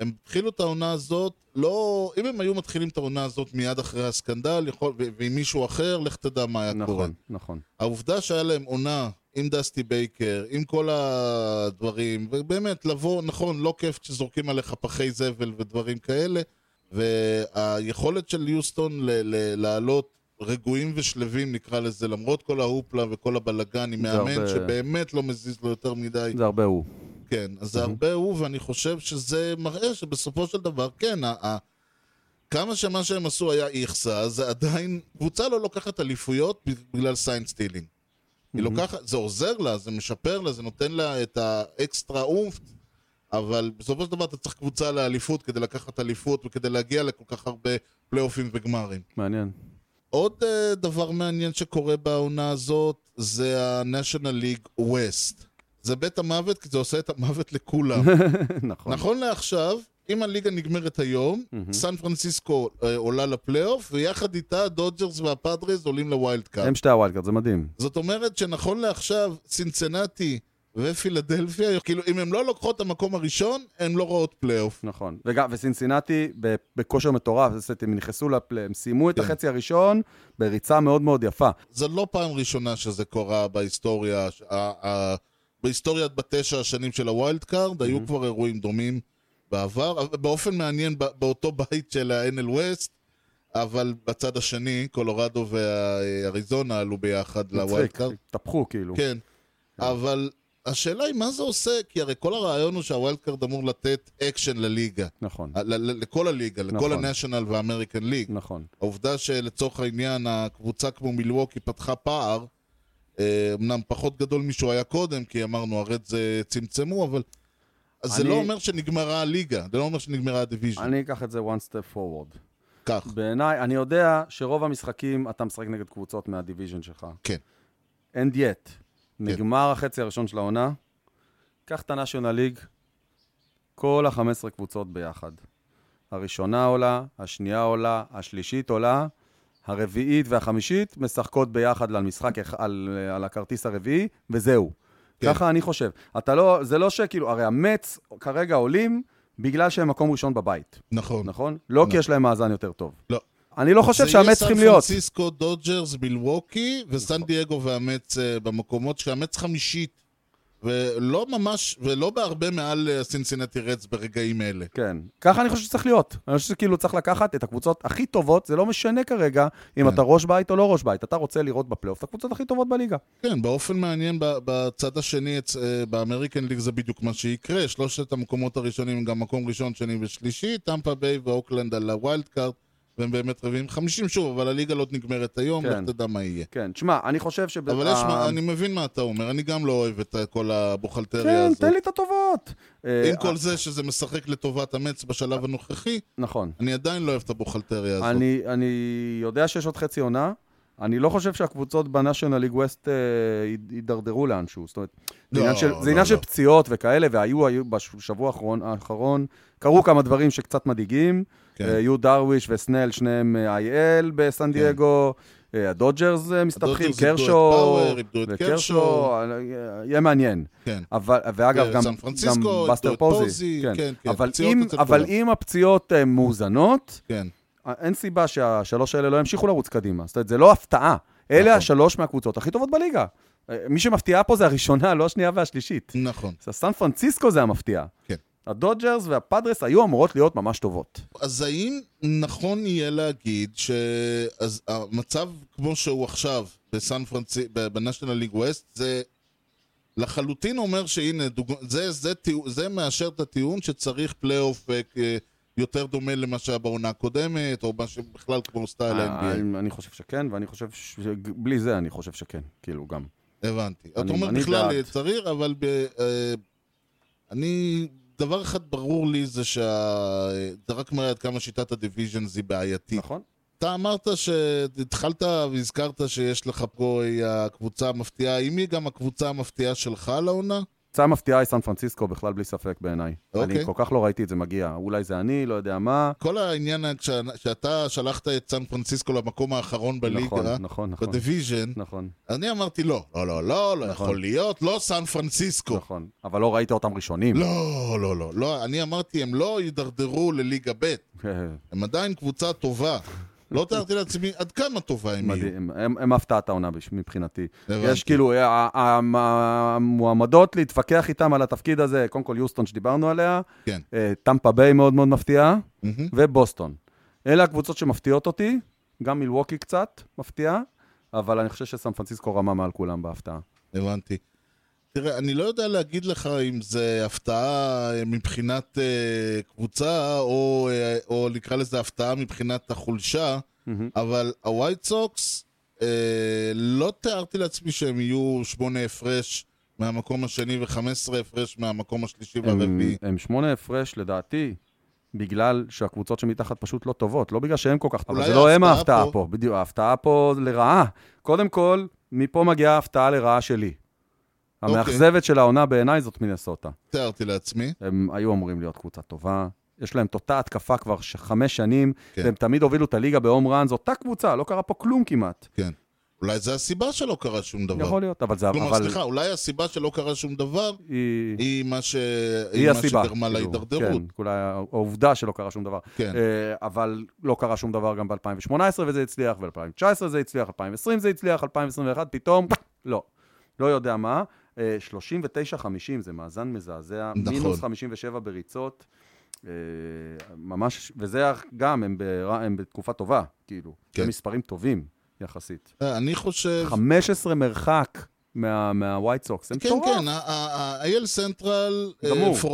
הם התחילו את העונה הזאת, לא... אם הם היו מתחילים את העונה הזאת מיד אחרי הסקנדל, יכול... ועם מישהו אחר, לך תדע מה היה קורה. נכון, נכון. העובדה שהיה להם עונה עם דסטי בייקר, עם כל הדברים, ובאמת לבוא, נכון, לא כיף כשזורקים עליך פחי זבל ודברים כאלה, והיכולת של יוסטון ל- ל- לעלות רגועים ושלווים, נקרא לזה, למרות כל ה hoopla וכל הבלגן, עם מאמן הרבה- שבאמת לא מזיז לו יותר מדי. זה הרבה הוא. כן, אז זה הרבה הוא, ואני חושב שזה מראה שבסופו של דבר, כן, ה- כמה שמה שהם עשו היה איכסה, זה עדיין, קבוצה לא לוקחת אליפויות בגלל sign stealing. היא לוקחת, זה עוזר לה, זה משפר לה, זה נותן לה את האקסטרה oomph, אבל בסופו של דבר אתה צריך קבוצה לאליפות כדי לקחת אליפות וכדי להגיע לכל כך הרבה פלייאופים וגמרים. מעניין. עוד uh, דבר מעניין שקורה בעונה הזאת זה ה-National League West. זה בית המוות כי זה עושה את המוות לכולם. נכון. נכון לעכשיו, אם הליגה נגמרת היום, סן פרנסיסקו אה, עולה לפלייאוף, ויחד איתה הדודג'רס והפאדרס עולים ל wild card. הם שתי ה wild card, זה מדהים. זאת אומרת שנכון לעכשיו, צינצנטי ופילדלפיה, כאילו אם הן לא לוקחות את המקום הראשון, הן לא רואות פלייאוף. נכון. וגם, וסינסינטי ב- בכושר מטורף, הם נכנסו, לפלי, הם סיימו את כן. החצי הראשון בריצה מאוד מאוד יפה. זו לא פעם ראשונה שזה קורה בהיסטוריה, ה- ה- בהיסטוריית בתשע השנים של ה wild card, היו כבר אירועים דומים בעבר, באופן מעניין באותו בית של ה-NL West, אבל בצד השני, קולורדו ואריזונה עלו ביחד ל wild card. התהפכו כאילו. כן, אבל השאלה היא מה זה עושה, כי הרי כל הרעיון הוא שה wild card אמור לתת אקשן לליגה. נכון, ל- ל- לכל הליגה, לכל נכון. ה National וה American League. נכון. העובדה שלצורך העניין הקבוצה כמו מילווקי פתחה פער, אמנם פחות גדול משהוא היה קודם, כי אמרנו הרדס אה, צמצמו, אבל אז זה אני- לא אומר שנגמרה הליגה, זה לא אומר שנגמרה ה division. אני אקח את זה one step forward. כך, בעיניי, אני יודע שרוב המשחקים אתה משחק נגד קבוצות מה division שלך. כן. And yet, נגמר החצי הראשון של העונה, קח את ה-National League, כל ה-15 קבוצות ביחד. הראשונה עולה, השנייה עולה, השלישית עולה, הרביעית והחמישית משחקות ביחד על משחק, על, על הכרטיס הרביעי, וזהו. כן. ככה אני חושב. אתה לא, זה לא שכאילו, הרי המץ כרגע עולים בגלל שהם מקום ראשון בבית, נכון. נכון? לא כי יש להם מאזן יותר טוב. לא. אני לא חושב זה יהיה שהמץ סן צריכים להיות. פרנסיסקו, דודג'רס, מילווקי וסן דייגו והמץ אה, במקומות שהמץ חמישית. ולא ממש, ולא בהרבה מעל אה, סינסינטי רדס ברגעים אלה. כן. ככה אני חושב שצריך להיות. אני חושב שכאילו צריך לקחת את הקבוצות הכי טובות, זה לא משנה כרגע אם כן. אתה ראש בית או לא ראש בית. אתה רוצה לראות בפלייאוף את הקבוצות הכי טובות בליגה. כן, באופן מעניין, בצד השני, אה, ב American League זה בדיוק מה שיקרה. שלושת המקומות הראשונים גם מקום ראשון, שני ושלישי, טמפה ביי ואוקלנד על ה wild card, והם באמת רביעים 50 שוב, אבל הליגה לא נגמרת היום, כן. לך תדע מה יהיה. כן, תשמע, אני חושב שב... אבל יש, מה- אני מבין מה אתה אומר, אני גם לא אוהב את כל הבוכלטריה כן, הזאת. תן לי את הטובות. אה, עם כל זה שזה משחק לטובת המץ בשלב הנוכחי, נכון. אני עדיין לא אוהב את הבוכלטריה הזאת. אני, אני יודע שיש עוד חצי עונה. אני לא חושב שהקבוצות בנאשונל ליג ווסט אה, ייד- יידרדרו לאנשהו. זאת אומרת, זה לא, עניין של, לא, זה עניין של לא. פציעות וכאלה, והיו היו בשבוע האחרון, האחרון, קרו כמה דברים שקצת מדאיגים. כן. אה, יו דרוויש וסנל, שניהם אה, IL בסן דייגו. אה, הדודג'רס מסתבכים, קרשו, וקרשו, קרשו. יהיה מעניין. כן. אבל, ואגב, גם, גם בסטר פוזי, פוזי, כן. כן, כן, אבל, אם, אבל. אם הפציעות מאוזנות, כן. אין סיבה שהשלוש האלה לא ימשיכו לרוץ קדימה. זאת אומרת, זה לא הפתעה. אלה נכון. השלוש מהקבוצות הכי טובות בליגה. מי שמפתיעה פה זה הראשונה, לא השנייה והשלישית. נכון. סן פרנסיסקו זה המפתיע. כן. הדודג'רס והפאדרס היו אמורות להיות ממש טובות. אז האם נכון יהיה להגיד שהמצב כמו שהוא עכשיו בסן פרנסיסקו, ב National League West, זה לחלוטין אומר שהנה, דוג... זה, זה, טיעו- זה מאשר את הטיעון שצריך פלייאוף אה, יותר דומה למה שהיה בעונה הקודמת, או מה שבכלל כמו סטייל אה, ה-NBA. אני- חושב שכן, ואני חושב שבלי זה אני חושב שכן, כאילו גם. הבנתי. אתה אומר בכלל. צריך, אבל ב... אה, אני... דבר אחד ברור לי זה שה... זה רק מראה עד כמה שיטת הדיוויז'נס היא בעייתית. נכון? אתה אמרת שהתחלת והזכרת שיש לך פה היא הקבוצה המפתיעה, האם היא גם הקבוצה המפתיעה שלך לעונה? קבוצה מפתיעה היא סן פרנסיסקו בכלל בלי ספק בעיניי. אוקיי. אני כל כך לא ראיתי את זה מגיע. אולי זה אני, לא יודע מה. כל העניין כשה- שאתה שלחת את סן פרנסיסקו למקום האחרון בליגה, נכון, נכון, נכון. ב division, נכון, אני אמרתי לא, לא, לא, לא, לא נכון. יכול להיות, לא סן פרנסיסקו. נכון. אבל לא ראית אותם ראשונים. לא, לא, לא, לא, אני אמרתי, הם לא יידרדרו לליגה ב', הם עדיין קבוצה טובה. לא תיארתי לעצמי עד כמה טובה הם יהיו. מדהים, הם, הפתעת העונה מבחינתי. יש כאילו, ה- ה- ה- המועמדות להתווכח איתם על התפקיד הזה, קודם כל יוסטון שדיברנו עליה, כן. אה, טמפה ביי מאוד מאוד מפתיעה. ובוסטון. אלה הקבוצות שמפתיעות אותי, גם מילווקי קצת מפתיעה, אבל אני חושב שסן פרנסיסקו רמה מעל כולם בהפתעה. הבנתי. תראה, אני לא יודע להגיד לך אם זה הפתעה אה, מבחינת אה, קבוצה, או, אה, או נקרא לזה הפתעה מבחינת החולשה, אבל הווייט סוקס, אה, לא תיארתי לעצמי שהם יהיו שמונה הפרש מהמקום השני ו-15 הפרש מהמקום השלישי והרביעי. הם שמונה הפרש, לדעתי, בגלל שהקבוצות שמתחת פשוט לא טובות, לא בגלל שהם כל כך טובות. זה לא הם ההפתעה פה- פה, בדיוק, ההפתעה פה לרעה. קודם כל, מפה מגיעה ההפתעה לרעה שלי. אוקיי. המאכזבת של העונה בעיניי זאת מינסוטה. תיארתי לעצמי. הם היו אמורים להיות קבוצה טובה. יש להם את אותה התקפה כבר חמש שנים, כן. והם תמיד הובילו את הליגה בהום רן, זו אותה קבוצה, לא קרה פה כלום כמעט. כן. אולי זו הסיבה שלא קרה שום דבר. יכול להיות, אבל זה... כלומר, אבל סליחה, אולי הסיבה שלא קרה שום דבר היא... היא מה, ש... היא מה הסיבה. שגרמה כאילו, להידרדרות. כן, אולי העובדה שלא קרה שום דבר. כן. אה, אבל לא קרה שום דבר גם ב-2018 וזה הצליח, ב-2019 זה הצליח, 2020 זה הצליח, 2021 פתאום, לא. לא יודע מה. אה, 39-50 זה מאזן מזעזע, נכון. מינוס 57 בריצות. אה, ממש, וזה גם, הם, בר... הם בתקופה טובה, כאילו. כן. זה מספרים טובים יחסית. אה, אני חושב... 15 מרחק מה- מהווייט סוקס, זה כן, מטורף. כן, ה-AL Central, for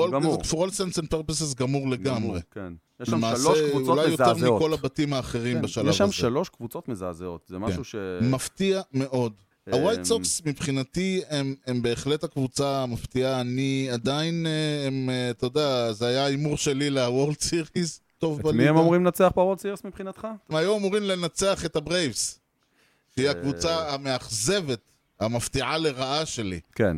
all- sense and purposes גמור לגמרי. כן. יש שם שלוש קבוצות אולי יותר מזעזעות. מכל הבתים האחרים כן, בשלב יש שם הזה. שלוש קבוצות מזעזעות, זה משהו כן. ש... מפתיע מאוד. אמ, הווייט סוקס מבחינתי הם, הם בהחלט הקבוצה המפתיעה, אני עדיין, הם, אה, אתה יודע, זה היה הימור שלי ל World Series, טוב את בליגה. מי הם אמורים לנצח ב World Series מבחינתך? הם היו אמורים לנצח את הברייבס, שהיא. הקבוצה המאכזבת, המפתיעה לרעה שלי. כן.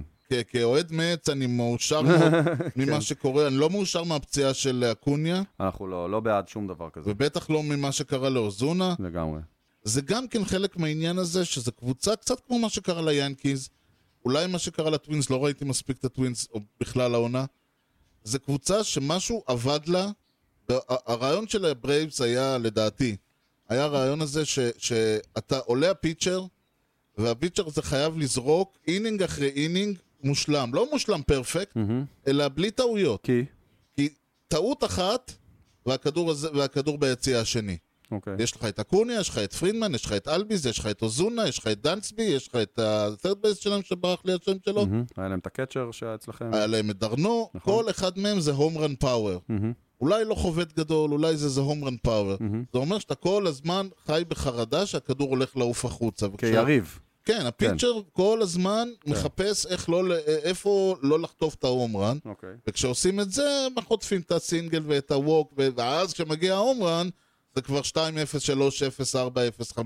כאוהד מץ אני מאושר מאוד כן. ממה שקורה, אני לא מאושר מהפציעה של אקוניה, אנחנו לא, לא בעד שום דבר כזה, ובטח לא ממה שקרה לאוזונה. לגמרי. זה גם כן חלק מהעניין הזה, שזו קבוצה קצת כמו מה שקרה ליאנקיז, אולי מה שקרה לטווינס, לא ראיתי מספיק את הטווינס, או בכלל העונה. זו קבוצה שמשהו עבד לה, הרעיון של הברייבס היה, לדעתי, היה הרעיון הזה ש, שאתה עולה ה pitcher, וה pitcher הזה חייב לזרוק inning אחרי inning מושלם. לא מושלם perfect, אלא בלי טעויות. כי? כי טעות אחת, והכדור, הזה, והכדור ביציע השני. אוקיי. יש לך את אקוניה, יש לך את פרידמן, יש לך את אלביז, יש לך את אוזונה, יש לך את דנסבי, יש לך את ה-third base שלהם שברח לי השם שלו, מהמם. היה להם את ה catcher שהיה אצלכם. היה להם את דרנו, נכון. כל אחד מהם זה home run power. אולי לא חובט גדול, אולי זה זה הום רן פאוור. זה אומר שאתה כל הזמן חי בחרדה שהכדור הולך לעוף החוצה. כיריב. כן, הפיצ'ר כל הזמן מחפש איך לא, איפה לא לחטוף את ההום רן. אוקיי. וכשעושים את זה, חוטפים את הסינגל ואת הווק, ואז כשמגיע ההום רן, זה כבר 2-0, 3-0, 4-0, 5-0.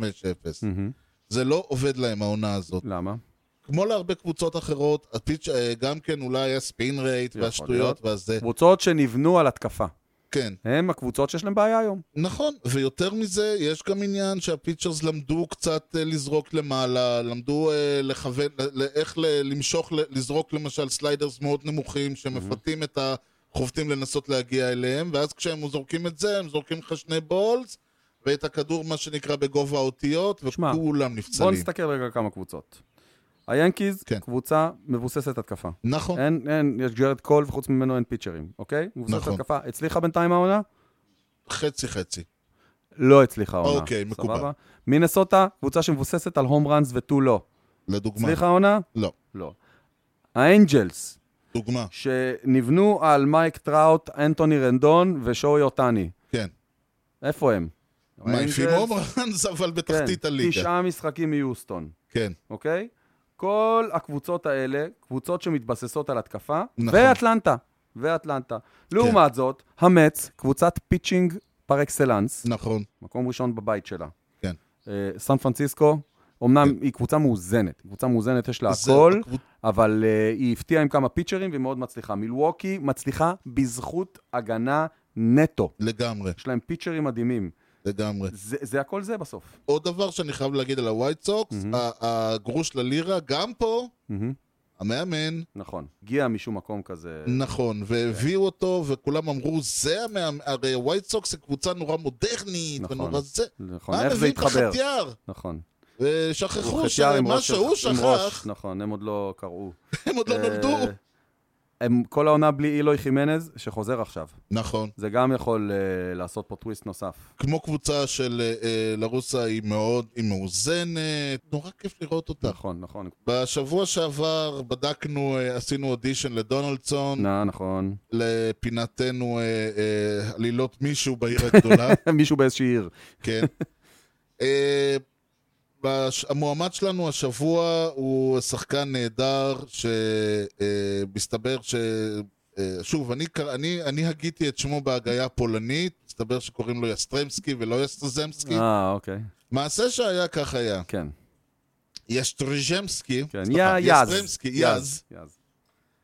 מהמם. זה לא עובד להם העונה הזאת. למה? כמו להרבה קבוצות אחרות, הפיץ' אה, גם כן אולי היה ספין רייט והשטויות. והזה. קבוצות שנבנו על התקפה. כן, הם הקבוצות שיש להם בעיה היום. נכון, ויותר מזה, יש גם עניין שה pitchers למדו קצת אה, לזרוק למעלה, למדו אה, לכוון, איך ל- למשוך, לזרוק למשל sliders מאוד נמוכים, שמפתים את החובטים לנסות להגיע אליהם, ואז כשהם זורקים את זה, הם זורקים לך שני balls, ואת הכדור, מה שנקרא, בגובה האותיות, וכולם נפסלים. נסתכל רגע כמה קבוצות. היאנקיז, כן. קבוצה מבוססת התקפה. נכון. אין, אין, יש ג'רד קול וחוץ ממנו אין פיצ'רים, אוקיי? מבוססת נכון. התקפה. הצליחה בינתיים העונה? חצי חצי. לא הצליחה העונה. אוקיי, מקובל. סבבה? מינסוטה, קבוצה שמבוססת על home runs ותו לא. לדוגמה. הצליחה העונה? לא. לא. האנג'לס, דוגמה. שנבנו על מייק טראוט, אנטוני רנדון ושוהיי אוהטני. כן. איפה הם? home runs, אבל בתחתית כן, הליגה. תשעה משחקים מיוסטון, כן. אוקיי? כל הקבוצות האלה, קבוצות שמתבססות על התקפה, נכון. ואטלנטה, ואטלנטה. לעומת זאת, המץ, קבוצת pitching par excellence, נכון. מקום ראשון בבית שלה. כן. אה, סן פרנסיסקו, אמנם היא קבוצה מאוזנת, היא קבוצה מאוזנת, יש לה הכל, אבל uh, היא הפתיעה עם כמה פיצ'רים והיא מאוד מצליחה. מילווקי מצליחה בזכות הגנה נטו. לגמרי, יש להם פיצ'רים מדהימים. לגמרי. זה, זה הכל זה בסוף. עוד דבר שאני חייב להגיד על הווייט סוקס, הגרוש ללירה, גם פה, מהמם. המאמן, נכון. הגיע משום מקום כזה. נכון, והביאו אותו, וכולם אמרו, זה המאמן, הרי הווייט סוקס זה קבוצה נורא מודרנית, נכון. ונורא זה. נכון, איך זה התחבר? נכון. ושכחו שמה שהוא שכח, נכון, הם עוד לא קראו. הם עוד לא אה, נולדו. הם כל העונה בלי אילוי חימנז, שחוזר עכשיו. נכון. זה גם יכול uh, לעשות פה טוויסט נוסף. כמו קבוצה של אה, לרוסה היא מאוד, היא מאוזנת, נורא כיף לראות אותה. נכון, נכון. בשבוע שעבר בדקנו, אה, עשינו אודישן לדונלדסון, נא, נכון. לפינתנו אה, אה, עלילות מישהו בעיר הגדולה, מישהו באיזושהי עיר. כן. בש- המועמד שלנו השבוע הוא שחקן נהדר, שמסתבר ש... אה, שוב, אני, אני, אני הגיתי את שמו בהגייה פולנית, מסתבר שקוראים לו יסטרמסקי ולא יסטרזמסקי. אה, אוקיי. מעשה שהיה כך היה. כן. יסטרז'מסקי, כן. סליחה, יא- יז. יסטרמסקי, יז, יז.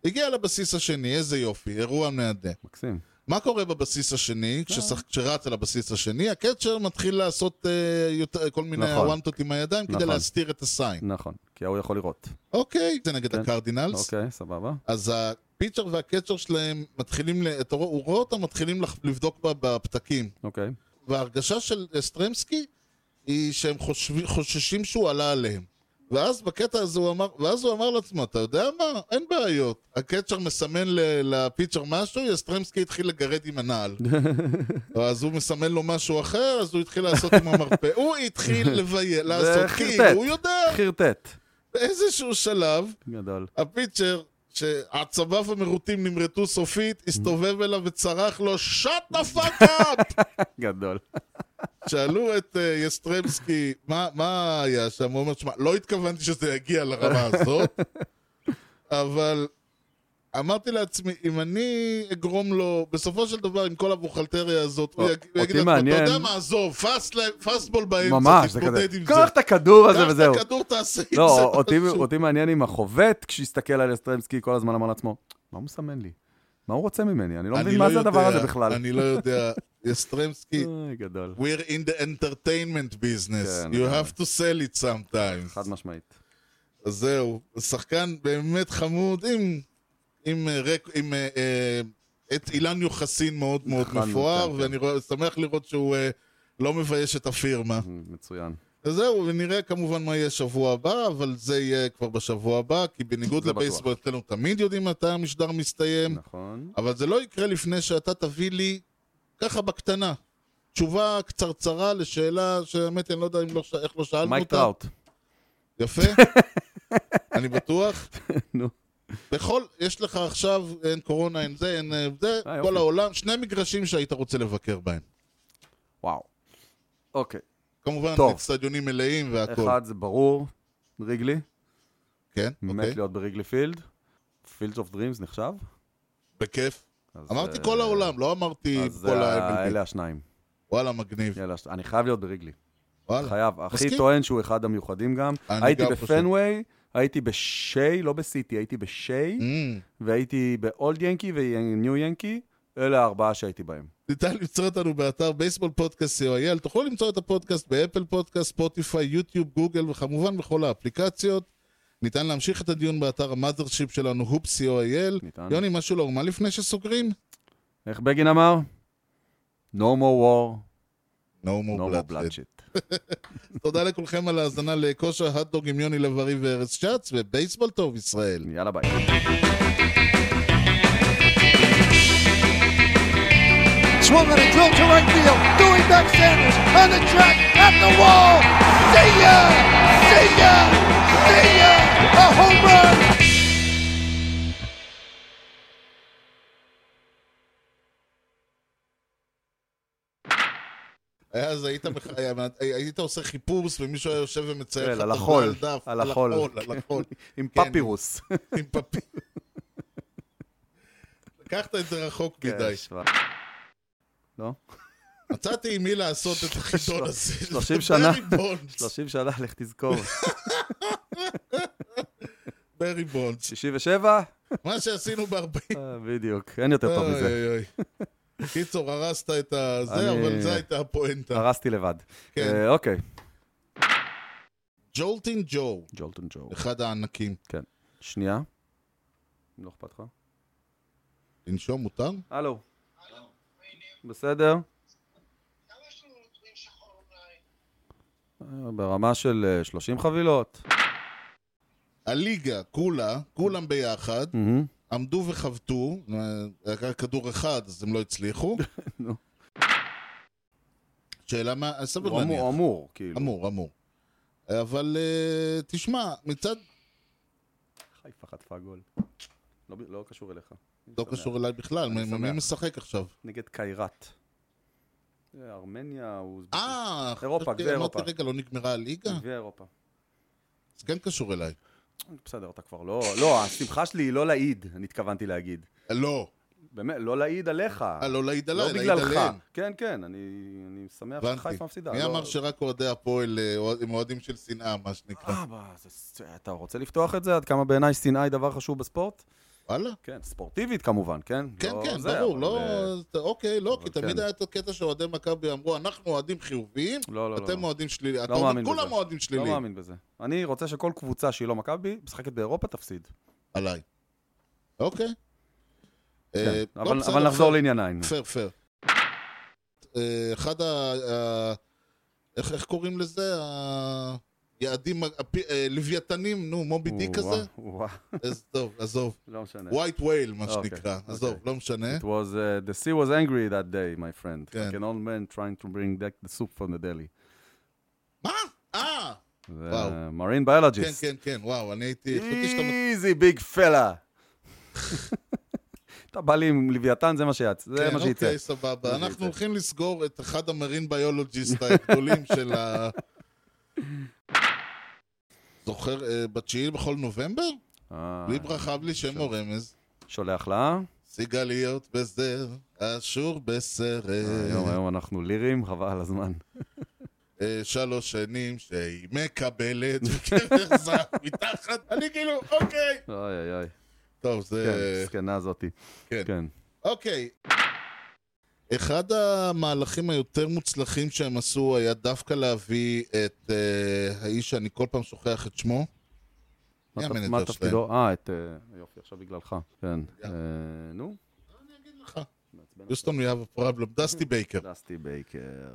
הגיע לבסיס השני, איזה יופי, אירוע מהדה. מקסים. מה קורה בבסיס השני, כששח- כשרץ על הבסיס השני? הקצ'ר מתחיל לעשות אה, יותר- כל מיני נכון. וואנטות עם הידיים כדי נכון. להסתיר את הסיין. נכון. כי ההוא יכול לראות. אוקיי, זה נגד כן. הקרדינלס. אוקיי, סבבה. אז הפיצ'ר והקצ'ר שלהם מתחילים, אתה רואה- הוא רואה אותם מתחילים לבדוק בפתקים. אוקיי. וההרגשה של סטרמסקי היא שהם חושבים- חוששים שהוא עלה עליהם. ואז בקטע הזה הוא אמר, ואז הוא אמר לעצמו, אתה יודע מה? אין בעיות. הקצ'ר מסמן לפיצ'ר משהו, יסטרמסקי התחיל לגרד עם הנעל. אז הוא מסמן לו משהו אחר, אז הוא התחיל לעשות עם המרפא. הוא התחיל לביים, לעשות, כאילו, חרטט. הוא יודע. חרטט. באיזשהו שלב, גדול. הפיצ'ר, שעצביו המרוטים נמרטו סופית, הסתובב אליו וצרח לו, shut the fuck up! גדול. שאלו את uh, יסטרמסקי, מה, מה היה שם? הוא אומר, שמע, לא התכוונתי שזה יגיע לרמה הזאת, אבל אמרתי לעצמי, אם אני אגרום לו, בסופו של דבר, עם כל הבוכלטריה הזאת, הוא יגיד לעצמו, אתה יודע מה, עזוב, fastball באמצע. תתמודד עם זה. קח את הכדור הזה קח וזהו. את הכדור, תעשה עם זה לא, אותי- מעניין אם החובט, כשהסתכל על יסטרמסקי, כל הזמן אמר לעצמו, מה הוא מסמן לי? מה הוא רוצה ממני? אני לא מבין מה זה הדבר הזה בכלל. אני לא יודע. יסטרמסקי, גדול. we're in the entertainment business. כן, you have to sell it sometimes. חד משמעית. אז זהו, שחקן באמת חמוד, עם, עם, אה, רק, עם אה, אה, את אילן יוחסין מאוד מאוד נכון, מפואר, כן, כן. ואני רואה, שמח לראות שהוא אה, לא מבייש את הפירמה. מצוין. אז זהו, ונראה כמובן מה יהיה שבוע הבא, אבל זה יהיה כבר בשבוע הבא, כי בניגוד. לבייסבול אצלנו תמיד יודעים מתי המשדר מסתיים, נכון. אבל זה לא יקרה לפני שאתה תביא לי, ככה בקטנה, תשובה קצרצרה לשאלה שהאמת אני לא יודע לא, איך לא שאלנו אותה. מייק טראוט. יפה. אני בטוח. נו. בכל, יש לך עכשיו, אין קורונה, אין זה, אין אה, זה, אה, יופי. כל העולם, שני מגרשים שהיית רוצה לבקר בהם. וואו. אוקיי. כמובן, טוב. אצטדיונים מלאים והכל. אחד זה ברור, ריגלי. כן, מת אוקיי. להיות בריגלי פילד. Fields of Dreams נחשב. בכיף. אז, אמרתי אה, כל העולם, לא אמרתי אז כל אה, ה-MLB. אלה השניים. וואלה, מגניב. אני חייב להיות בריגלי. וואלה. חייב. הכי. טוען שהוא אחד המיוחדים גם. הייתי. בפנוויי, הייתי בשיי, לא בסיטי, הייתי בשיי, Mm. והייתי באולד ינקי וניו ינקי. אלה הארבעה שהייתי בהם. ניתן למצוא אותנו באתר בייסבול פודקאסט co.il. תוכלו למצוא את הפודקאסט באפל פודקאסט, ספוטיפיי, יוטיוב, גוגל וכמובן בכל האפליקציות. ניתן להמשיך את הדיון באתר ה mothership שלנו, הופ co.il. ניתן. יוני, משהו לאומה לפני שסוגרים? איך בגין אמר? No more war, No more No more bloodshed. תודה לכולכם על ההאזנה לכשר הוט דוג עם יוני לב-ארי וארז שץ, ובייסבול טוב ישראל. יאללה ביי. Swung on a drill to right field. Doing back Sanders on the track at the wall. See ya! See ya! See ya! A home run! אז היית, מח- היית עושה חיפוש ומישהו היה יושב ומצייר כן, לך טבלה החול, על דף. על החול. על החול. עם כן. פפירוס. עם פפי. לקחת את זה רחוק כן, מדי. לא? מצאתי עם מי לעשות את החידון הזה. 30 שנה. ברי בונדס. 30 שנה, לך תזכור. ברי בונדס. 67? מה שעשינו ב-40. אה, בדיוק, אין יותר טוב מזה. קיצור, הרסת את הזה, אני- אבל זו הייתה הפואנטה. הרסתי לבד. כן. אה, אוקיי. ג'ולטין ג'ו, ג'ולטון ג'ו. אחד הענקים. שנייה. אם לא אכפת לך. לנשום מותר? הלו. בסדר? אה, ברמה של אה, 30 חבילות. הליגה, כולה, כולם ביחד, מהמם. עמדו וחבטו, היה כדור אחד, אז הם לא הצליחו. נו. שאלה מה, סביר להניח. אמור, אמור, כאילו. אמור, אמור. אבל אה, תשמע, מצד... חיפה חטפה גול. לא לא קשור אליך. לא. קשור אליי בכלל, מי. משחק עכשיו? נגד קיירת. אה, ארמניה, הוא... אה, אירופה, גביע אמרתי, אירופה. רגע, לא נגמרה הליגה? גביע אירופה. זה כן קשור אליי. בסדר, אתה כבר לא... לא, השמחה שלי היא לא להעיד, אני התכוונתי להגיד. לא, באמת, לא להעיד עליך. אה, לא להעיד לא עליי, להעיד בגללך. עליהם. כן, כן, אני אני שמח. שחיפה מפסידה. מי לא- אמר שרק אוהדי הפועל אה, הם אוהדים של שנאה, מה שנקרא? אה, אתה רוצה לפתוח את זה? עד כמה בעיניי שנאה היא דבר חשוב בספורט? וואלה? כן, ספורטיבית כמובן, כן? כן, לא כן, זה, ברור, אבל, לא... אתה- אוקיי, לא, כי תמיד כן. היה את הקטע שאוהדי מכבי אמרו, אנחנו אוהדים חיוביים, לא, לא, לא. אתם אוהדים שליליים. לא אומר, מאמין בזה. כולם אוהדים לא שליליים. מאמין בזה. אני רוצה שכל קבוצה שהיא לא מכבי, משחקת באירופה, תפסיד. עליי. אוקיי. כן, אה, אבל לא, אבל נחזור. לעניינים. פייר, פייר. אה, אחד ה... ה- איך איך קוראים לזה? היעדים, הפי- אה, לוויתנים, נו, מובי דיק כזה? טוב, עזוב. לא משנה. white whale, מה אוקיי, שנקרא. עזוב, אוקיי. לא משנה. It was, uh, the sea was angry that day, my friend. כן. Like an old man trying to bring back the soup from the deli. מה? אה! זה וואו. marine כן, biologist. כן, כן, וואו, אני הייתי... איזי ביג פלה. אתה בא לי עם לוויתן, זה מה שיצא, זה כן, מה שיצא. אוקיי, סבבה. זה אנחנו. הולכים לסגור את אחד המרין ביולוג'יסט הגדולים של ה... זוכר, אה, בתשיעי בכל נובמבר? אה, בלי ברכה, בלי שם או רמז. שולח לה. סיגליות בזר, אשור בסרט. אה, היום, היום אנחנו לירים, חבל על הזמן. שלוש שנים שהיא מקבלת, וקרח זהב מתחת, אני כאילו, אוקיי. אוי אוי אוי. טוב, כן, זה... זקנה הזאתי. כן. כן. אוקיי. אחד המהלכים היותר מוצלחים שהם עשו היה דווקא להביא את אה, האיש שאני כל פעם שוכח את שמו. מה? תפקידו? אה, את... אה, יופי, עכשיו בגללך. כן. אה, נו? לך. יוסטון, we have a problem. דסטי בייקר. דסטי בייקר.